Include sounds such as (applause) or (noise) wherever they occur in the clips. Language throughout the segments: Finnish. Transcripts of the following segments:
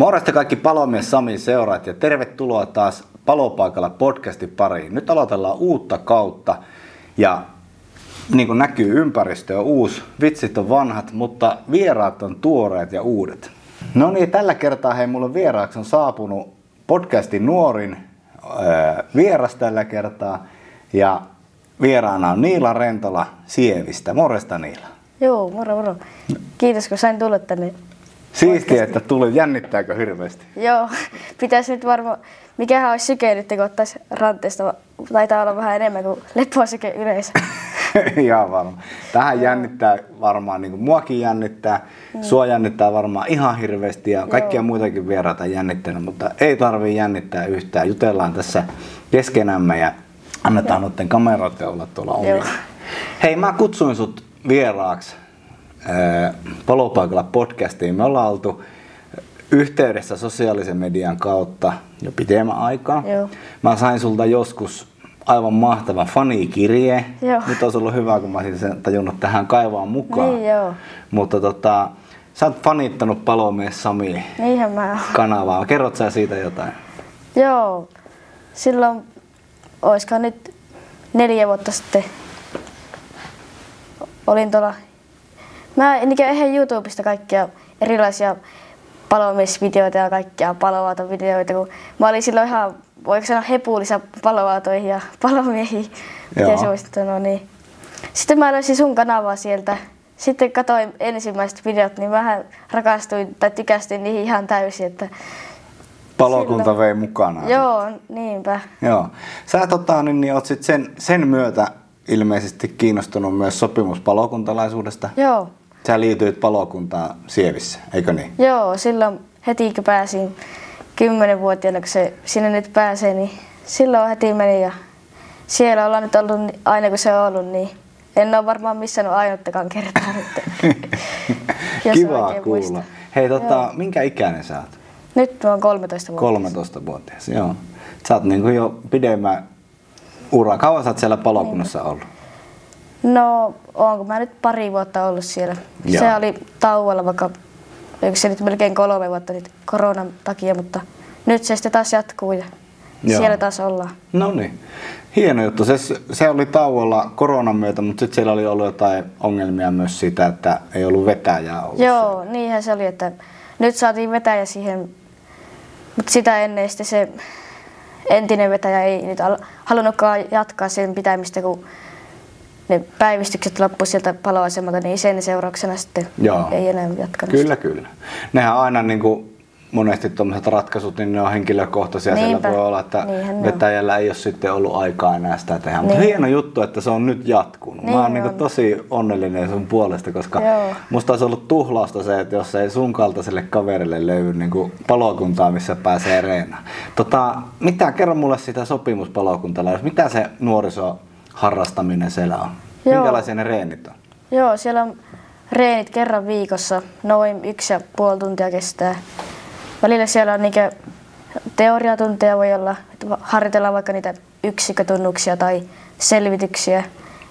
Morjesta kaikki palomies Sami seuraat ja tervetuloa taas Palopaikalla podcastin pariin. Nyt aloitellaan uutta kautta ja niin kuin näkyy ympäristö on uusi, vitsit on vanhat, mutta vieraat on tuoreet ja uudet. No niin, tällä kertaa hei, mulle vieraaksi on saapunut podcastin nuorin öö, vieras tällä kertaa ja vieraana on Niila Rentola Sievistä. Morjesta Niila. Joo, moro moro. Kiitos kun sain tulla tänne. Siistiä, että tuli. Jännittääkö hirveästi? Joo, (laughs) pitäisi nyt varmaan, mikähän olisi syke nyt, kun ottaisi ranteesta. Taitaa olla vähän enemmän kuin leposyke yleensä. (laughs) Ihan varma. Tähän jännittää varmaan, niin kuin muakin jännittää. Mm. Sua jännittää varmaan ihan hirveästi ja kaikkia Joo. muitakin vieraita jännittänyt, mutta ei tarvii jännittää yhtään. Jutellaan tässä keskenämme ja annetaan noiden kameroiden olla tuolla omilla. Hei, mä kutsuin sut vieraaksi Palopaikalla podcastiin. Me ollaan oltu yhteydessä sosiaalisen median kautta jo pidemmän aikaa. Joo. Mä sain sulta joskus aivan mahtava fanikirje. Joo. Nyt olisi ollut hyvä, kun mä olisin sen tajunnut tähän kaivaa mukaan. Niin, joo. Mutta tota, sä oot fanittanut palomies Sami Niinhän mä oon. kanavaa. Kerrot sä siitä jotain? Joo, silloin, oiskohan nyt neljä vuotta sitten, olin tuolla, mä niin eihän YouTubesta kaikkia erilaisia palomiesvideoita ja kaikkia palovaatovideoita, kun mä olin silloin ihan, voiko sanoa hepuulissa palovaatoihin ja (laughs) palomiehiin, miten se voisi sanoa, niin. Sitten mä löysin sun kanavaa sieltä. Sitten katsoin ensimmäiset videot, niin vähän rakastuin tai tykästyin niihin ihan täysin, että Palokunta Silloin- vei mukana. Joo, niinpä. Joo. Sä tota, niin, niin, oot sit sen, sen myötä ilmeisesti kiinnostunut myös sopimuspalokuntalaisuudesta. Joo, Sä liityit palokuntaan Sievissä, eikö niin? joo, silloin heti kun pääsin kymmenenvuotiaana, kun se sinne nyt pääsee, niin silloin heti meni ja siellä ollaan nyt ollut ni- aina kun se on ollut, niin en ole varmaan missään ainuttakaan kertaa nyt. (laughs) Kiva kuulla. muistan. Hei, tota, Joo. minkä ikäinen sä oot? Nyt mä oon 13 vuotta. 13-vuotias, joo. Sä oot niin jo pidemmän ura. Kauan sä oot siellä palokunnassa ollut? No, onko mä nyt pari vuotta ollut siellä. Joo. Se oli tauolla vaikka, oliko se nyt melkein kolme vuotta nyt koronan takia, mutta nyt se sitten taas jatkuu ja Joo. siellä taas ollaan. No niin. Hieno juttu. Se, se oli tauolla koronan myötä, mutta sitten siellä oli ollut jotain ongelmia myös siitä, että ei ollut vetäjää ollut. Joo, niinhän se oli, että nyt saatiin vetäjä siihen, mutta sitä ennen sitten se entinen vetäjä ei nyt al- halunnutkaan jatkaa sen pitämistä, kun ne päivystykset loppu sieltä paloasemalta, niin sen seurauksena sitten Joo. ei enää jatkanut. Kyllä, kyllä. Nehän aina niin kuin monesti tuommoiset ratkaisut, niin ne on henkilökohtaisia. Niinpä. Siellä voi olla, että Niinhän ne on. vetäjällä ei ole sitten ollut aikaa enää sitä tehdä. Mutta Niin. hieno juttu, että se on nyt jatkunut. Mä Niin oon niin tosi onnellinen sun puolesta, koska Joo. musta olisi ollut tuhlausta se, että jos ei sun kaltaiselle kaverille löydy niin kuin palokuntaa, missä pääsee reenaan. Tota, mitä, kerro mulle sitä sopimuspalokuntalaisuudesta. Mitä se nuorisoharrastaminen siellä on? Joo. Minkälaisia ne reenit on? Joo, siellä on reenit kerran viikossa, noin yksi ja puoli tuntia kestää. Välillä siellä on niinkö teoriatunteja voi olla, että harjoitellaan vaikka niitä yksikkötunnuksia tai selvityksiä,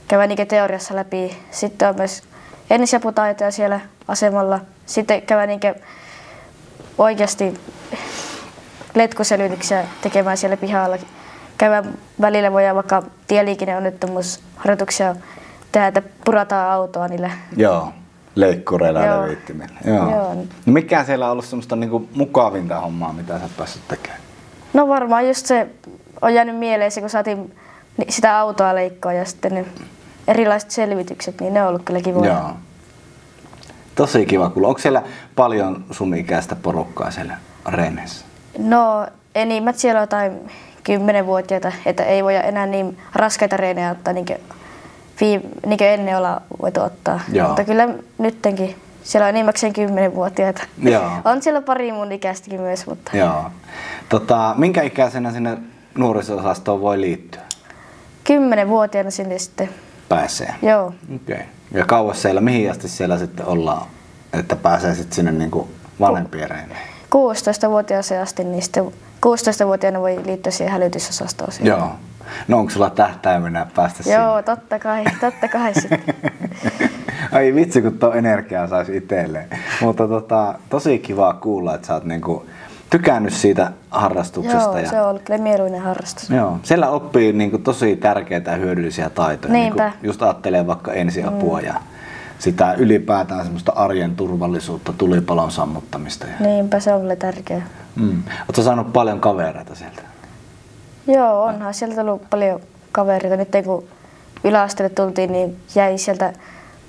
käydään niinkö teoriassa läpi. Sitten on myös ensisaputaitoja siellä asemalla. Sitten käydään niinkö oikeasti letkuselvityksiä tekemään siellä pihalla. Käydään välillä voidaan vaikka tieliikenneonnettomuusharjoituksia tehdä, että purataan autoa niillä. Joo, leikkureilla ja leviittimillä. Joo. Joo. No mikä siellä on ollut semmoista niinku mukavinta hommaa, mitä sä oot päässyt tekemään? No varmaan just se on jäänyt mieleen se, kun saatiin sitä autoa leikkoa ja sitten ne erilaiset selvitykset, niin ne on ollut kyllä kivoja. Joo. Tosi kiva kuulla. Onko siellä paljon sun ikäistä porukkaa siellä reeneissä? No enimmät siellä on jotain kymmenenvuotiaita, että ei voi enää niin raskaita reenejä ottaa niin kuin, niin kuin ennen olla voitu ottaa. Joo. Mutta kyllä nyttenkin siellä on enimmäkseen kymmenenvuotiaita. Joo. (laughs) On siellä pari mun ikäistäkin myös, mutta Joo. Tota, minkä ikäisenä sinne nuoriso-osastoon voi liittyä? kymmenenvuotiaana sinne sitten. Pääsee. Joo. Okei. Okay. Ja kauas siellä, mihin asti siellä sitten ollaan, että pääsee sitten sinne niinku vanhempien reeneihin? 16-vuotiaaseen asti, niin sitten 16-vuotiaana voi liittyä siihen hälytysosastoon. Joo. No onko sulla tähtäimenä päästä Joo, totta kai, totta kai sitten. (laughs) Ai vitsi, kun tuo energiaa saisi itselleen. Mutta tota, tosi kiva kuulla, että sä oot niinku tykännyt siitä harrastuksesta. Joo, ja, se on ollut kyllä mieluinen harrastus. Joo, siellä oppii niinku tosi tärkeitä ja hyödyllisiä taitoja. Niinpä. Niinku just ajattelee vaikka ensiapua mm. ja sitä ylipäätään semmoista arjen turvallisuutta, tulipalon sammuttamista. Ja... Niinpä, se on kyllä tärkeää. Mm. Oletko saanut paljon kavereita sieltä? Joo, onhan sieltä tullut paljon kavereita. Nyt kun yläasteelle tultiin, niin jäi sieltä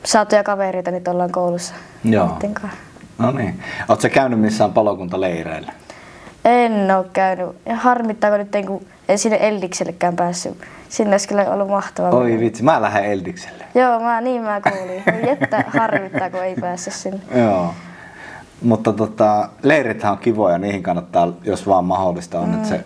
saatuja kavereita, nyt ollaan koulussa. Joo. No niin. Oletko käynnyt missään palokuntaleireillä? En ole käynyt. Ja harmittaako nyt, kun en sinne Eldiksellekään päässyt. Sinne olisi kyllä ollut mahtavaa. Oi mennä. vitsi, mä lähden Eldikselle. Joo, mä, niin mä kuulin. Voi Jettä harmittaa, kun ei päässyt sinne. (laughs) Joo. Mutta tota, leirithän on kivoja, niihin kannattaa, jos vaan mahdollista on, mm. että se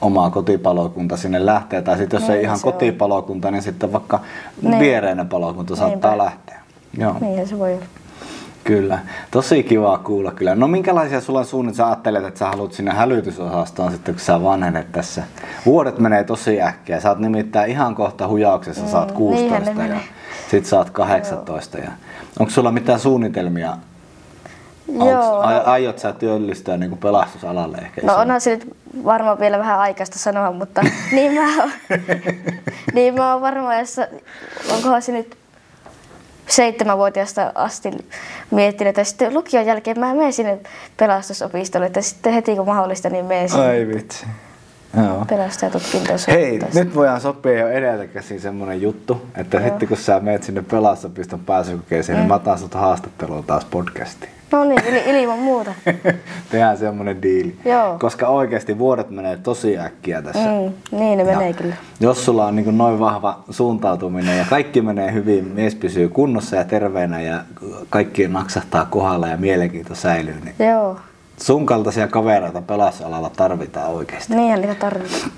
oma kotipalokunta sinne lähtee. Tai sitten jos Niin, ei ihan se on. kotipalokunta, niin sitten vaikka Niin. viereinen palokunta saattaa Niinpä. lähteä. Joo, Niinhän se voi olla. Kyllä. Tosi kiva kuulla kyllä. No minkälaisia sulla on suunnit? Sä ajattelet, että sä haluat sinne hälytysosastoon sitten, kun sä vanhenet tässä. Vuodet menee tosi äkkiä. Sä oot nimittäin ihan kohta hujauksessa, sä oot Mm, 16 niinhän ne ja menee. sit sä oot 18. Ja... Onko sulla mitään suunnitelmia Onks, Joo, ai, no, aiot sä työllistyä niin pelastusalalle ehkä? no onhan se nyt varmaan vielä vähän aikaista sanoa, mutta (laughs) niin mä oon, (laughs) niin mä oon varmaan, jos, onkohan se nyt seitsemänvuotiaasta asti miettinyt, että sitten lukion jälkeen mä menen sinne pelastusopistolle, että sitten heti kun mahdollista, niin menen sinne Ai vitsi. Joo. pelastajatutkintoon. Hei, suorittamaan. nyt voidaan sopia jo edeltä käsin semmonen juttu, että Joo. sitten kun sä menet sinne pelastusopiston pääsykokeeseen, niin mä otan sut haastatteluun taas podcastiin. No niin, il, ilman muuta. (laughs) Tehdään semmonen diili. Joo. Koska oikeasti vuodet menee tosi äkkiä tässä. Mm, niin ne menee Ja kyllä. Jos sulla on niin noin vahva suuntautuminen ja kaikki menee hyvin, mies pysyy kunnossa ja terveenä ja kaikki naksahtaa kohdalla ja mielenkiinto säilyy, niin Joo, sun kaltaisia kavereita pelastusalalla tarvitaan oikeasti. niinhän niitä tarvitaan.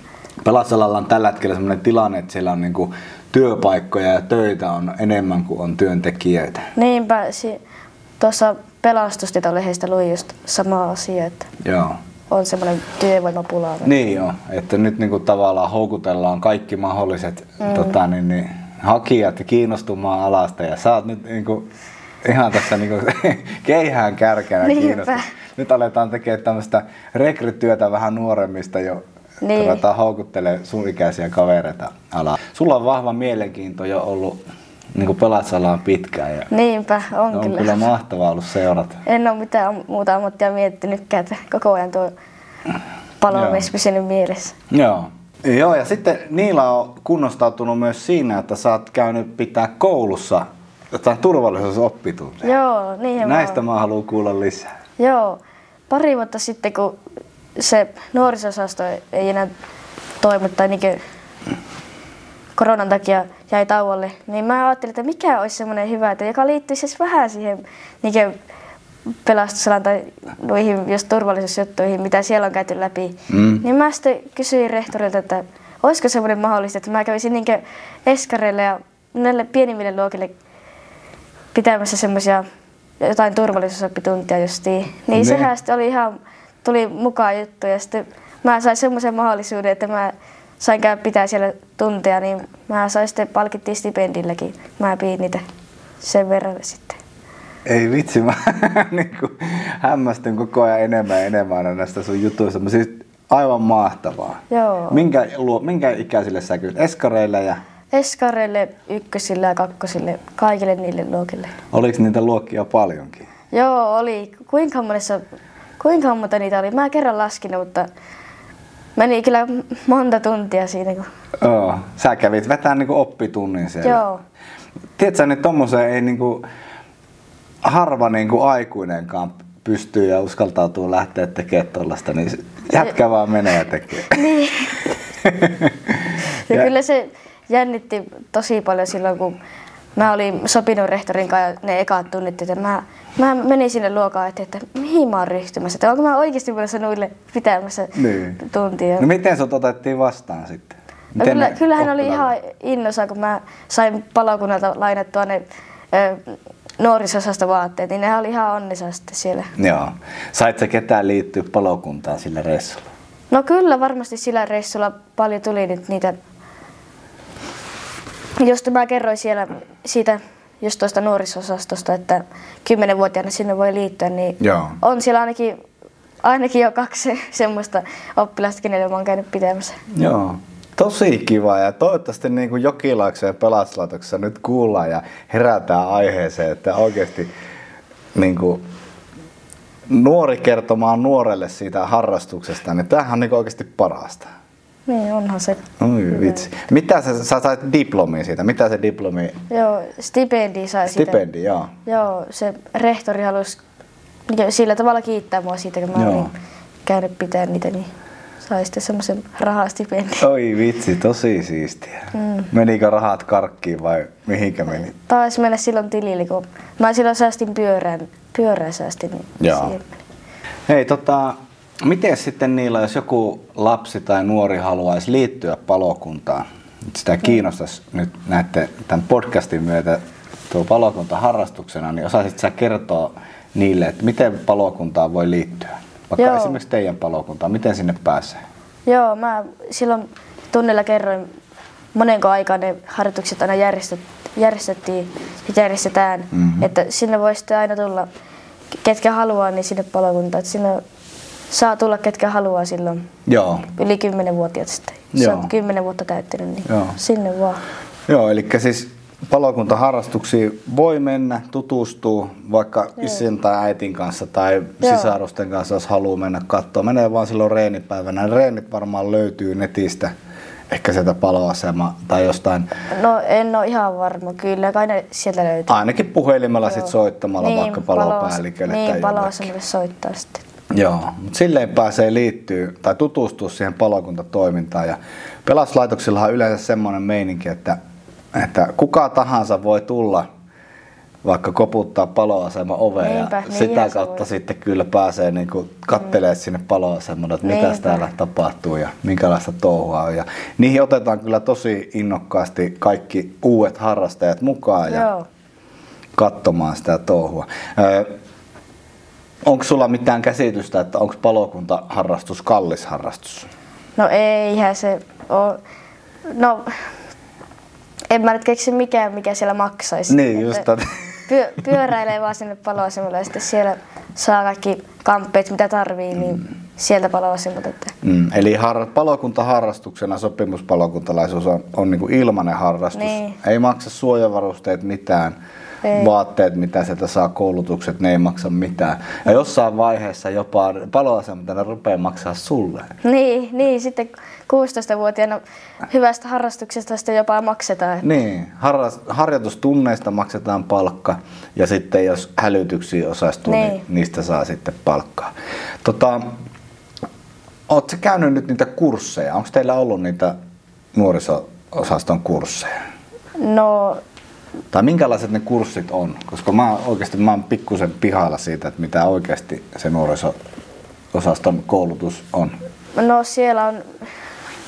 Pelastusalalla on tällä hetkellä sellainen tilanne, että siellä on niin työpaikkoja ja töitä on enemmän kuin on työntekijöitä. Niinpä, si- tuossa pelastustietolehdestä luin just sama asia, että Joo. on semmoinen työvoimapula. Niin joo, että nyt niin kuin tavallaan houkutellaan kaikki mahdolliset mm. tota, niin, niin, hakijat kiinnostumaan alasta ja sä oot nyt niin kuin, ihan tässä niin kuin, (laughs) keihään kärkenä Niinpä. kiinnostunut. Nyt aletaan tekemään tämmöistä rekrytyötä vähän nuoremmista jo. Niin. Ruvetaan houkuttelee sun ikäisiä kavereita alaa. Sulla on vahva mielenkiinto jo ollut niin kuin pelastusalaan pitkään ja Niinpä, on, on kyllä. kyllä mahtavaa ollut seurata. En ole mitään muuta ammattia miettinytkään, että koko ajan tuo palomies pysynyt mielessä. Joo. Joo, ja sitten Niila on kunnostautunut myös siinä, että sä oot käynyt pitää koulussa jotain turvallisuusoppitunteja. Joo, niin Näistä mä... mä haluan kuulla lisää. Joo, pari vuotta sitten, kun se nuorisosasto ei enää toimi tai niin koronan takia jäi tauolle, niin mä ajattelin, että mikä olisi semmoinen hyvä, että joka liittyisi edes vähän siihen niin pelastusalan tai noihin just turvallisuusjuttuihin, mitä siellä on käyty läpi. Mm. Niin mä sitten kysyin rehtorilta, että olisiko semmoinen mahdollista, että mä kävisin niin eskareille ja näille pienimmille luokille pitämässä semmoisia jotain turvallisuusoppituntia justiin. Niin, Niin. sehän sitten oli ihan, tuli mukaan juttu ja sitten mä sain semmoisen mahdollisuuden, että mä sain käydä pitää siellä tunteja, niin mä sain sitten palkittiin stipendilläkin. Mä pidin niitä sen verran sitten. Ei vitsi, mä (laughs) niin kuin, hämmästyn koko ajan enemmän ja enemmän aina näistä sun jutuista. Mutta siis aivan mahtavaa. Joo. Minkä, luo, minkä ikäisille sä kyllä? Eskareille ja Eskareille, ykkösille ja kakkosille, kaikille niille luokille. oliko niitä luokkia paljonkin? Joo, oli. Kuinka monessa, kuinka monta niitä oli? Mä kerran laskinut, mutta meni kyllä monta tuntia siinä. Kun... Joo. Sä kävit vetää niin oppitunnin siellä. Joo. Tiedätkö, että tommoseen ei niinku harva niinku aikuinenkaan pystyy ja uskaltautuu lähteä tekemään tollasta, niin se jätkä vaan menee ja tekee. (laughs) Niin. (laughs) Ja, Ja- kyllä se jännitti tosi paljon silloin, kun mä olin sopinut rehtorin kanssa ne ekat tunnit, että mä, mä menin sinne luokaan, että, että mihin mä oon ryhtymässä, että onko mä oikeasti menossa nuille pitämässä Niin. tuntia. No miten sut otettiin vastaan sitten? No kyllä, ne kyllähän oli ihan innossa, kun mä sain palokunnalta lainattua ne ö, nuorisosasta vaatteet, niin nehän oli ihan onnissa sitten siellä. Joo. Sait sä ketään liittyä palokuntaan sillä reissulla? No kyllä varmasti sillä reissulla paljon tuli nyt niitä, josta mä kerroin siellä siitä just tuosta nuorisosastosta, että kymmenenvuotiaana sinne voi liittyä, niin Joo. on siellä ainakin, ainakin jo kaksi (laughs) semmoista oppilasta, kenelle mä oon käynyt pitämässä. Joo. Tosi kiva ja toivottavasti niin kuin Jokilaakson ja pelastuslaitoksessa nyt kuullaan ja herätään aiheeseen, että oikeasti niin kuin, nuori kertomaan nuorelle siitä harrastuksesta, niin tämähän on niin kuin oikeasti parasta. Niin, onhan se. Oi vitsi. Mitä sä, sä sait diplomi siitä? Mitä se diplomi? Joo, stipendi sai siitä. Stipendi, joo. Joo, se rehtori halusi sillä tavalla kiittää mua siitä, kun mä Joo. olin käynyt pitää niitä, niin sai sitten semmoisen rahastipendin. Oi vitsi, tosi siistiä. Mm. Menikö rahat karkkiin vai mihinkä meni? Taisi mennä silloin tilille, kun mä silloin säästin pyörään, pyörään säästin, niin Joo. Hei, tota, miten sitten niillä, jos joku lapsi tai nuori haluaisi liittyä palokuntaan? Sitä kiinnostaisi nyt näette tämän podcastin myötä tuo palokunta harrastuksena, niin osaisit sä kertoa niille, että miten palokuntaan voi liittyä? Vaikka Joo. esimerkiksi teidän palokuntaan, miten sinne pääsee? Joo, mä silloin tunnilla kerroin monenko aikaa ne harjoitukset aina järjestet, järjestettiin ja järjestetään. Mhm. Mm-hmm. Että sinne voi sitten aina tulla, ketkä haluaa, niin sinne palokuntaan. Että sinne saa tulla ketkä haluaa silloin Joo. yli 10-vuotiaat sitten. Se Joo. on 10 vuotta täyttänyt, niin Joo. sinne vaan. Joo, eli siis palokuntaharrastuksiin voi mennä, tutustua vaikka isin tai äitin kanssa tai Joo. sisarusten kanssa, jos haluaa mennä katsoa. Menee vaan silloin reenipäivänä. Reenit varmaan löytyy netistä, ehkä sieltä paloasema tai jostain. No en ole ihan varma, kyllä kai ne sieltä löytyy. Ainakin puhelimella sit soittamalla vaikka palopäällikölle Niin, tai paloasemalle soittaa sitten. Joo, mutta silleen pääsee liittyy tai tutustua siihen palokuntatoimintaan. Ja pelastuslaitoksillahan on yleensä semmoinen meininki, että, että kuka tahansa voi tulla vaikka koputtaa paloasema oveen Niinpä, ja niinhän sitä kautta voi. sitten kyllä pääsee niinku kattelemaan sinne paloasemalle, että mitä täällä tapahtuu ja minkälaista touhua on. Ja niihin otetaan kyllä tosi innokkaasti kaikki uudet harrastajat mukaan ja Joo. katsomaan sitä touhua. Onko sulla mitään käsitystä, että onko palokuntaharrastus kallis harrastus? No eihän se ole. No, en mä nyt keksi mikään, mikä siellä maksaisi. Niin, just Että. Pyö, pyöräilee vaan sinne paloasemalle ja sitten siellä saa kaikki kamppeet, mitä tarvii, niin sieltä paloasemalta. Että Mm, eli har- palokuntaharrastuksena sopimuspalokuntalaisuus on, on niin ilmainen harrastus. Niin. Ei maksa suojavarusteet mitään. Ei. Vaatteet, mitä sieltä saa, koulutukset, ne ei maksa mitään. Ja jossain vaiheessa jopa paloasemalta ne rupeaa maksaa sulle. Niin, niin, sitten 16-vuotiaana hyvästä harrastuksesta sitten jopa maksetaan. Niin, harras, harjoitustunneista maksetaan palkka ja sitten jos hälytyksiä osallistuu, niin. Niin. niin niistä saa sitten palkkaa. Tota, Oletko käynyt nyt niitä kursseja? Onko teillä ollut niitä nuoriso-osaston kursseja? No, Tai minkälaiset ne kurssit on? Koska mä oon oikeasti mä oon pikkusen pihalla siitä, että mitä oikeasti se nuoriso-osaston koulutus on. no siellä on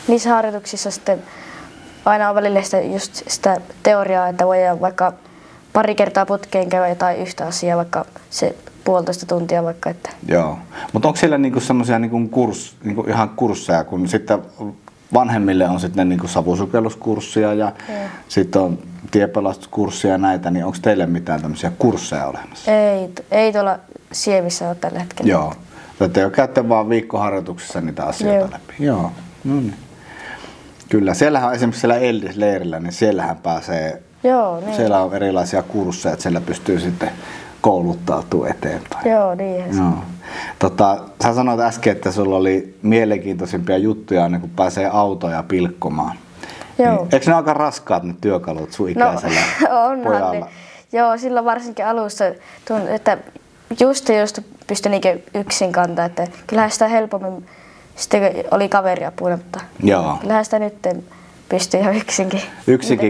niissä harjoituksissa sitten aina on välillä sitä, just sitä teoriaa, että voi vaikka pari kertaa putkeen käydä jotain yhtä asiaa, vaikka se puolitoista tuntia vaikka, että Joo. Mutta onko siellä niinku semmoisia niinku kurs, niinku ihan kursseja, kun sitten vanhemmille on sitten niinku savusukelluskurssia ja Joo. sitten on tiepelastuskurssia ja näitä, niin onko teille mitään tämmöisiä kursseja olemassa? ei, ei tuolla Sievissä ole tällä hetkellä. Joo. Te jo käytte vaan viikkoharjoituksessa niitä asioita Joo. läpi. Joo. No niin. Kyllä. Siellähän on esimerkiksi siellä Eldis-leirillä, niin siellähän pääsee, Joo, niin. siellä on erilaisia kursseja, että siellä pystyy sitten kouluttautumaan eteenpäin. Joo, niin. Joo. Tota, sä sanoit äsken, että sulla oli mielenkiintoisimpia juttuja ennen kuin pääsee autoja pilkkomaan. Joo. Niin, eikö ne aika raskaat ne työkalut sun No, ikäisellä (laughs) onhan pojalla? ne. Joo, silloin varsinkin alussa tuntui, että just just pystyi niinku yksin kantaa, että kyllähän sitä helpommin sitten kun oli kaveriapuna, mutta Joo. kyllähän sitä nyt pystyy ihan yksinkin.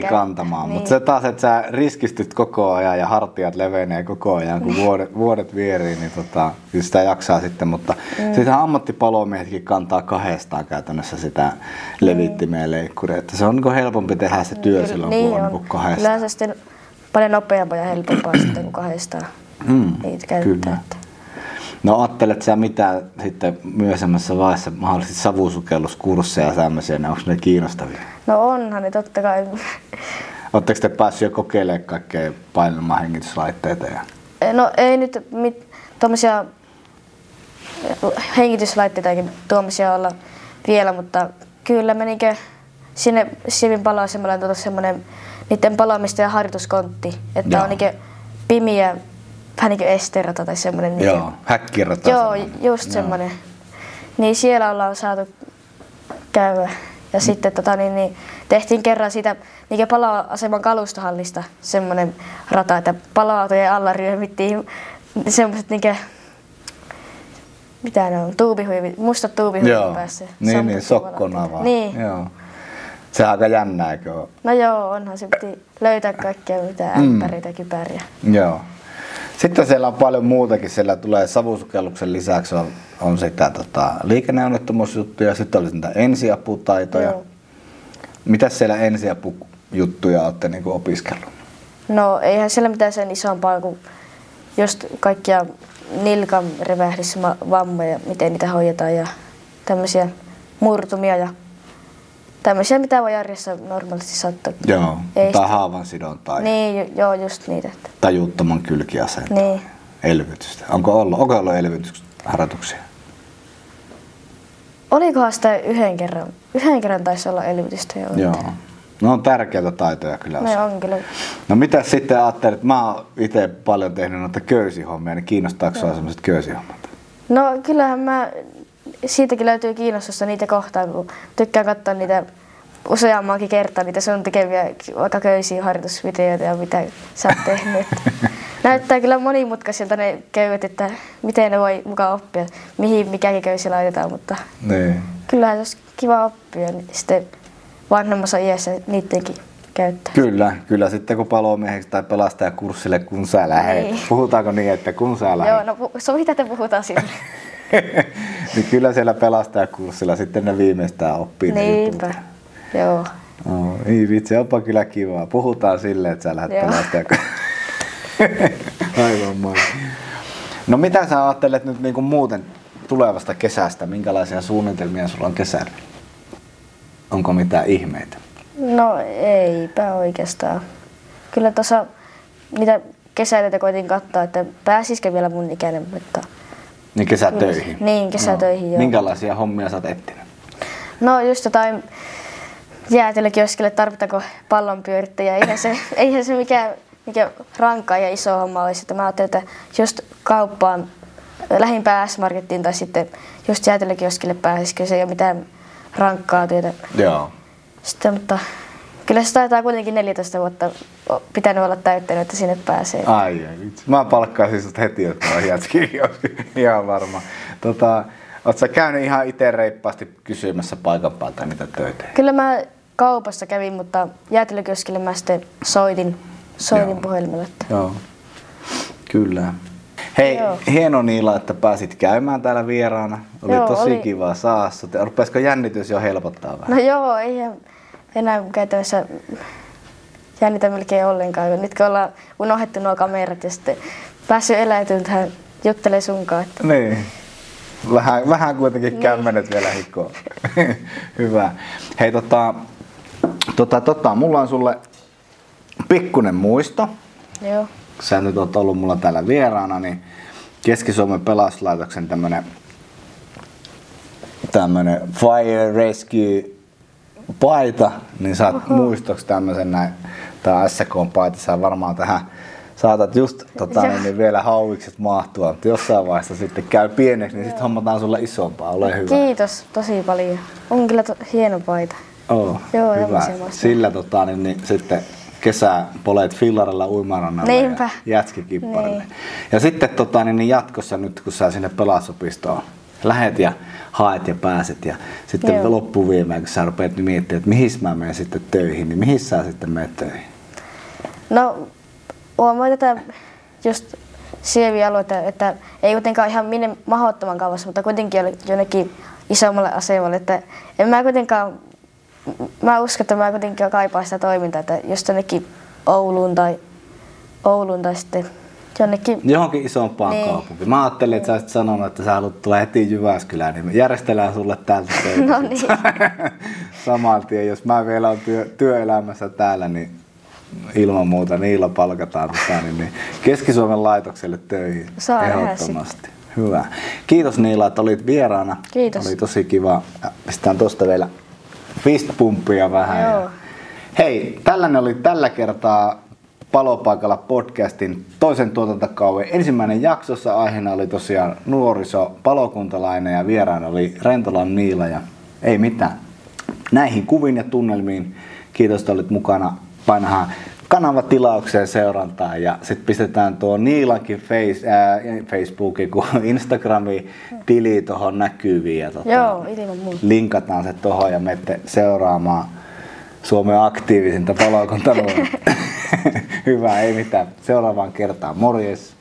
Käy- kantamaan, niin. mutta se taas, että sä riskistyt koko ajan ja hartiat levenee koko ajan, kun vuodet, vuodet vierii, niin tota, kyllä sitä jaksaa sitten, mutta mm. sittenhän ammattipalomiehetkin kantaa kahdestaan käytännössä sitä levittimeä ja leikkuria, että se on niin helpompi tehdä se työ silloin, niin kun on, on. niin kahdestaan. Se sitten paljon nopeampaa ja helpompaa sitten kuin kahdestaan Mm, niitä käyttää. kyllä. Että. No ajattelet sä mitä sitten myöhemmässä vaiheessa mahdollisesti savusukelluskursseja ja tämmöisiä, ne onko ne kiinnostavia? No onhan ne totta kai. (laughs) Oletteko te päässyt jo kokeilemaan kaikkea painelmaa hengityslaitteita? Ja... No ei nyt mit, tuommoisia hengityslaitteitakin tuommoisia olla vielä, mutta kyllä me niinkö sinne Sivin palaasemalle on tuota semmoinen niiden palaamista ja harjoituskontti, että Joo. on niinkö pimiä, vähän niin kuin esterata tai semmoinen. niinkö- Joo, häkkirata. Joo, semmoinen. just semmoinen. Niin siellä ollaan saatu käydä. Ja sitten tota, niin, niin, tehtiin kerran siitä niin pala-aseman kalustohallista semmoinen rata, että pala-autojen alla ryömittiin semmoiset niin mitä ne on, tuubihuivit, mustat tuubihuivit Joo, päässä. niin, niin Sammutettiin sokkona valot. vaan. Niin. Joo. Se on aika jännää, eikö? No joo, onhan se piti löytää kaikkea mitä Mm. ämpäreitä, kypäriä. Joo. Sitten siellä on paljon muutakin. Siellä tulee savusukelluksen lisäksi on, on sitä tota, liikenneonnettomuusjuttuja, sitten olisi niitä ensiaputaitoja. Joo. Mitä siellä ensiapujuttuja olette niin opiskellut? No eihän siellä mitään sen isompaa kuin just kaikkia nilkan revähdysvammoja, miten niitä hoidetaan ja tämmöisiä murtumia ja tämmöisiä, mitä voi järjessä normaalisti sattua. Joo. Ei tai sitä- haavan sidon tai Niin, ju- joo, just niitä. Että. tajuttoman Niin. elvytystä. Onko ollut, onko ollut elvytysharjoituksia? Olikohan sitä yhden kerran? Yhden kerran taisi olla elvytystä jo. Joo. No on tärkeitä taitoja kyllä. Ne on kyllä. No mitä sitten ajattelet, mä oon itse paljon tehnyt noita köysihommia, niin kiinnostaako sua sellaiset köysihommat? No kyllähän mä, siitäkin löytyy kiinnostusta niitä kohtaan, kun tykkään katsoa niitä useammankin kertaa niitä sun tekeviä vaikka köysiä harjoitusvideoita ja mitä sä oot tehnyt. (laughs) Näyttää kyllä monimutkaisilta ne köydet, että miten ne voi mukaan oppia, mihin mikäkin köysi laitetaan, mutta Niin. kyllähän se olisi kiva oppia niin sitten vanhemmassa iässä niidenkin käyttää. Kyllä, kyllä sitten kun palomieheksi tai pelastajakurssille kun sä lähet. Niin. Puhutaanko niin, että kun sä lähet? Joo, no pu- so mitä te puhutaan siinä? (laughs) niin kyllä siellä pelastajakurssilla sitten ne viimeistään oppii. ne jutut. Niinpä. Joo. Oh, ei vitsi, onpa kyllä kivaa. Puhutaan silleen, että sä lähdet Joo. pelastajakurssille. (laughs) Aivan moi. No mitä sä ajattelet nyt niin kuin muuten tulevasta kesästä? Minkälaisia suunnitelmia sulla on kesällä? Onko mitään ihmeitä? No eipä oikeastaan. Kyllä tuossa niitä kesätöitä koitin katsoa, että pääsisikö vielä mun ikäinen, mutta Niin kesätöihin? Niin, kesätöihin, joo. Minkälaisia hommia sä oot etsinyt? no just jotain jäätelökioskille, tarvitaanko pallonpyörittäjä. Eihän se, (laughs) eihän se mikään, mikä rankkaa ja iso homma olisi. Että mä ajattelin, että just kauppaan, lähimpään S-Markettiin tai sitten just jäätelökioskille pääsisikö se ei ole mitään rankkaa työtä. Joo. Sitten, mutta kyllä se taitaa kuitenkin 14 vuotta pitänyt olla täyttänyt, että sinne pääsee. Ai ai vitsi. Mä palkkaisin sut heti, että mä jätkin (laughs) ihan varma. Tota, sä käynyt ihan itse reippaasti kysymässä paikan päältä niitä töitä? Kyllä mä kaupassa kävin, mutta jäätelökioskille mä sitten soitin, soitin Joo. puhelimella. Että. Joo. Kyllä. Hei, Joo. hieno Niila, että pääsit käymään täällä vieraana. Oli Joo, tosi oli. kiva saada sut. Rupesiko jännitys jo helpottaa vähän? No joo, ei enää käytännössä jännitä melkein ollenkaan. Nyt kun ollaan unohdettu nuo kamerat ja sitten päässyt eläytymään tähän juttelemaan sunkaan. Että Niin. Vähän, vähän kuitenkin Niin. kämmenet vielä hikoo. (laughs) Hyvä. Hei tota, tota, tota, mulla on sulle pikkunen muisto. joo. Sä nyt oot ollut mulla täällä vieraana, niin Keski-Suomen pelastuslaitoksen tämmönen, tämmönen Fire Rescue paita, niin saat muistoksi tämmösen näin, tää SK-paita, sä varmaan tähän saatat just tota, niin, niin vielä hauikset mahtua, mutta jossain vaiheessa sitten käy pieneksi, niin sitten hommataan sulle isompaa, ole hyvä. Kiitos tosi paljon. On kyllä to- hieno paita. Oh, Joo, hyvä. Sillä tota, niin, niin, sitten kesä poleet fillarilla uimarannalla Niinpä. ja jätskikipparille. Niin. Ja sitten tota, niin, niin jatkossa nyt, kun sä sinne pelastusopistoon lähet ja haet ja pääset ja sitten Joo. loppuviimeen, kun sä rupeat miettimään, että mihin mä menen sitten töihin, niin mihin sä sitten menet töihin? No, huomaa tätä just sievialueita, että ei kuitenkaan ihan minne mahdottoman kauas, mutta kuitenkin jonnekin isommalle asemalle. Että en mä kuitenkaan, mä uskon, että mä kuitenkin kaipaan sitä toimintaa, että just jonnekin Ouluun tai, Ouluun tai sitten jonnekin, Johonkin isompaan Niin. kaupunkiin. Mä ajattelin, että sä olisit sanonut, että sä haluat tulla heti Jyväskylään, niin me järjestellään sulle täältä. No niin. (laughs) Saman tien, jos mä vielä on työ, työelämässä täällä, niin ilman muuta niillä palkataan tota, niin, niin Keski-Suomen laitokselle töihin Saa ehdottomasti. Hyvä. Kiitos Niila, että olit vieraana. Kiitos. Oli tosi kiva. Pistetään tuosta vielä fistpumppia vähän. Joo. Ja... Hei, tällainen oli tällä kertaa Palopaikalla podcastin toisen tuotantokauden ensimmäinen jaksossa. Aiheena oli tosiaan nuoriso palokuntalainen ja vieraana oli Rentolan Niila ja ei mitään. Näihin kuviin ja tunnelmiin kiitos, että olit mukana. Painahan kanavatilaukseen seurantaan ja sitten pistetään tuo Niilankin face, ää, Facebookin kuin Instagramiin tili tuohon näkyviin ja tota, Joo, linkataan se tuohon ja menette seuraamaan Suomen aktiivisinta palokuntanuorta. (laughs) (laughs) Hyvä, ei mitään. Seuraavaan kertaan. Morjes.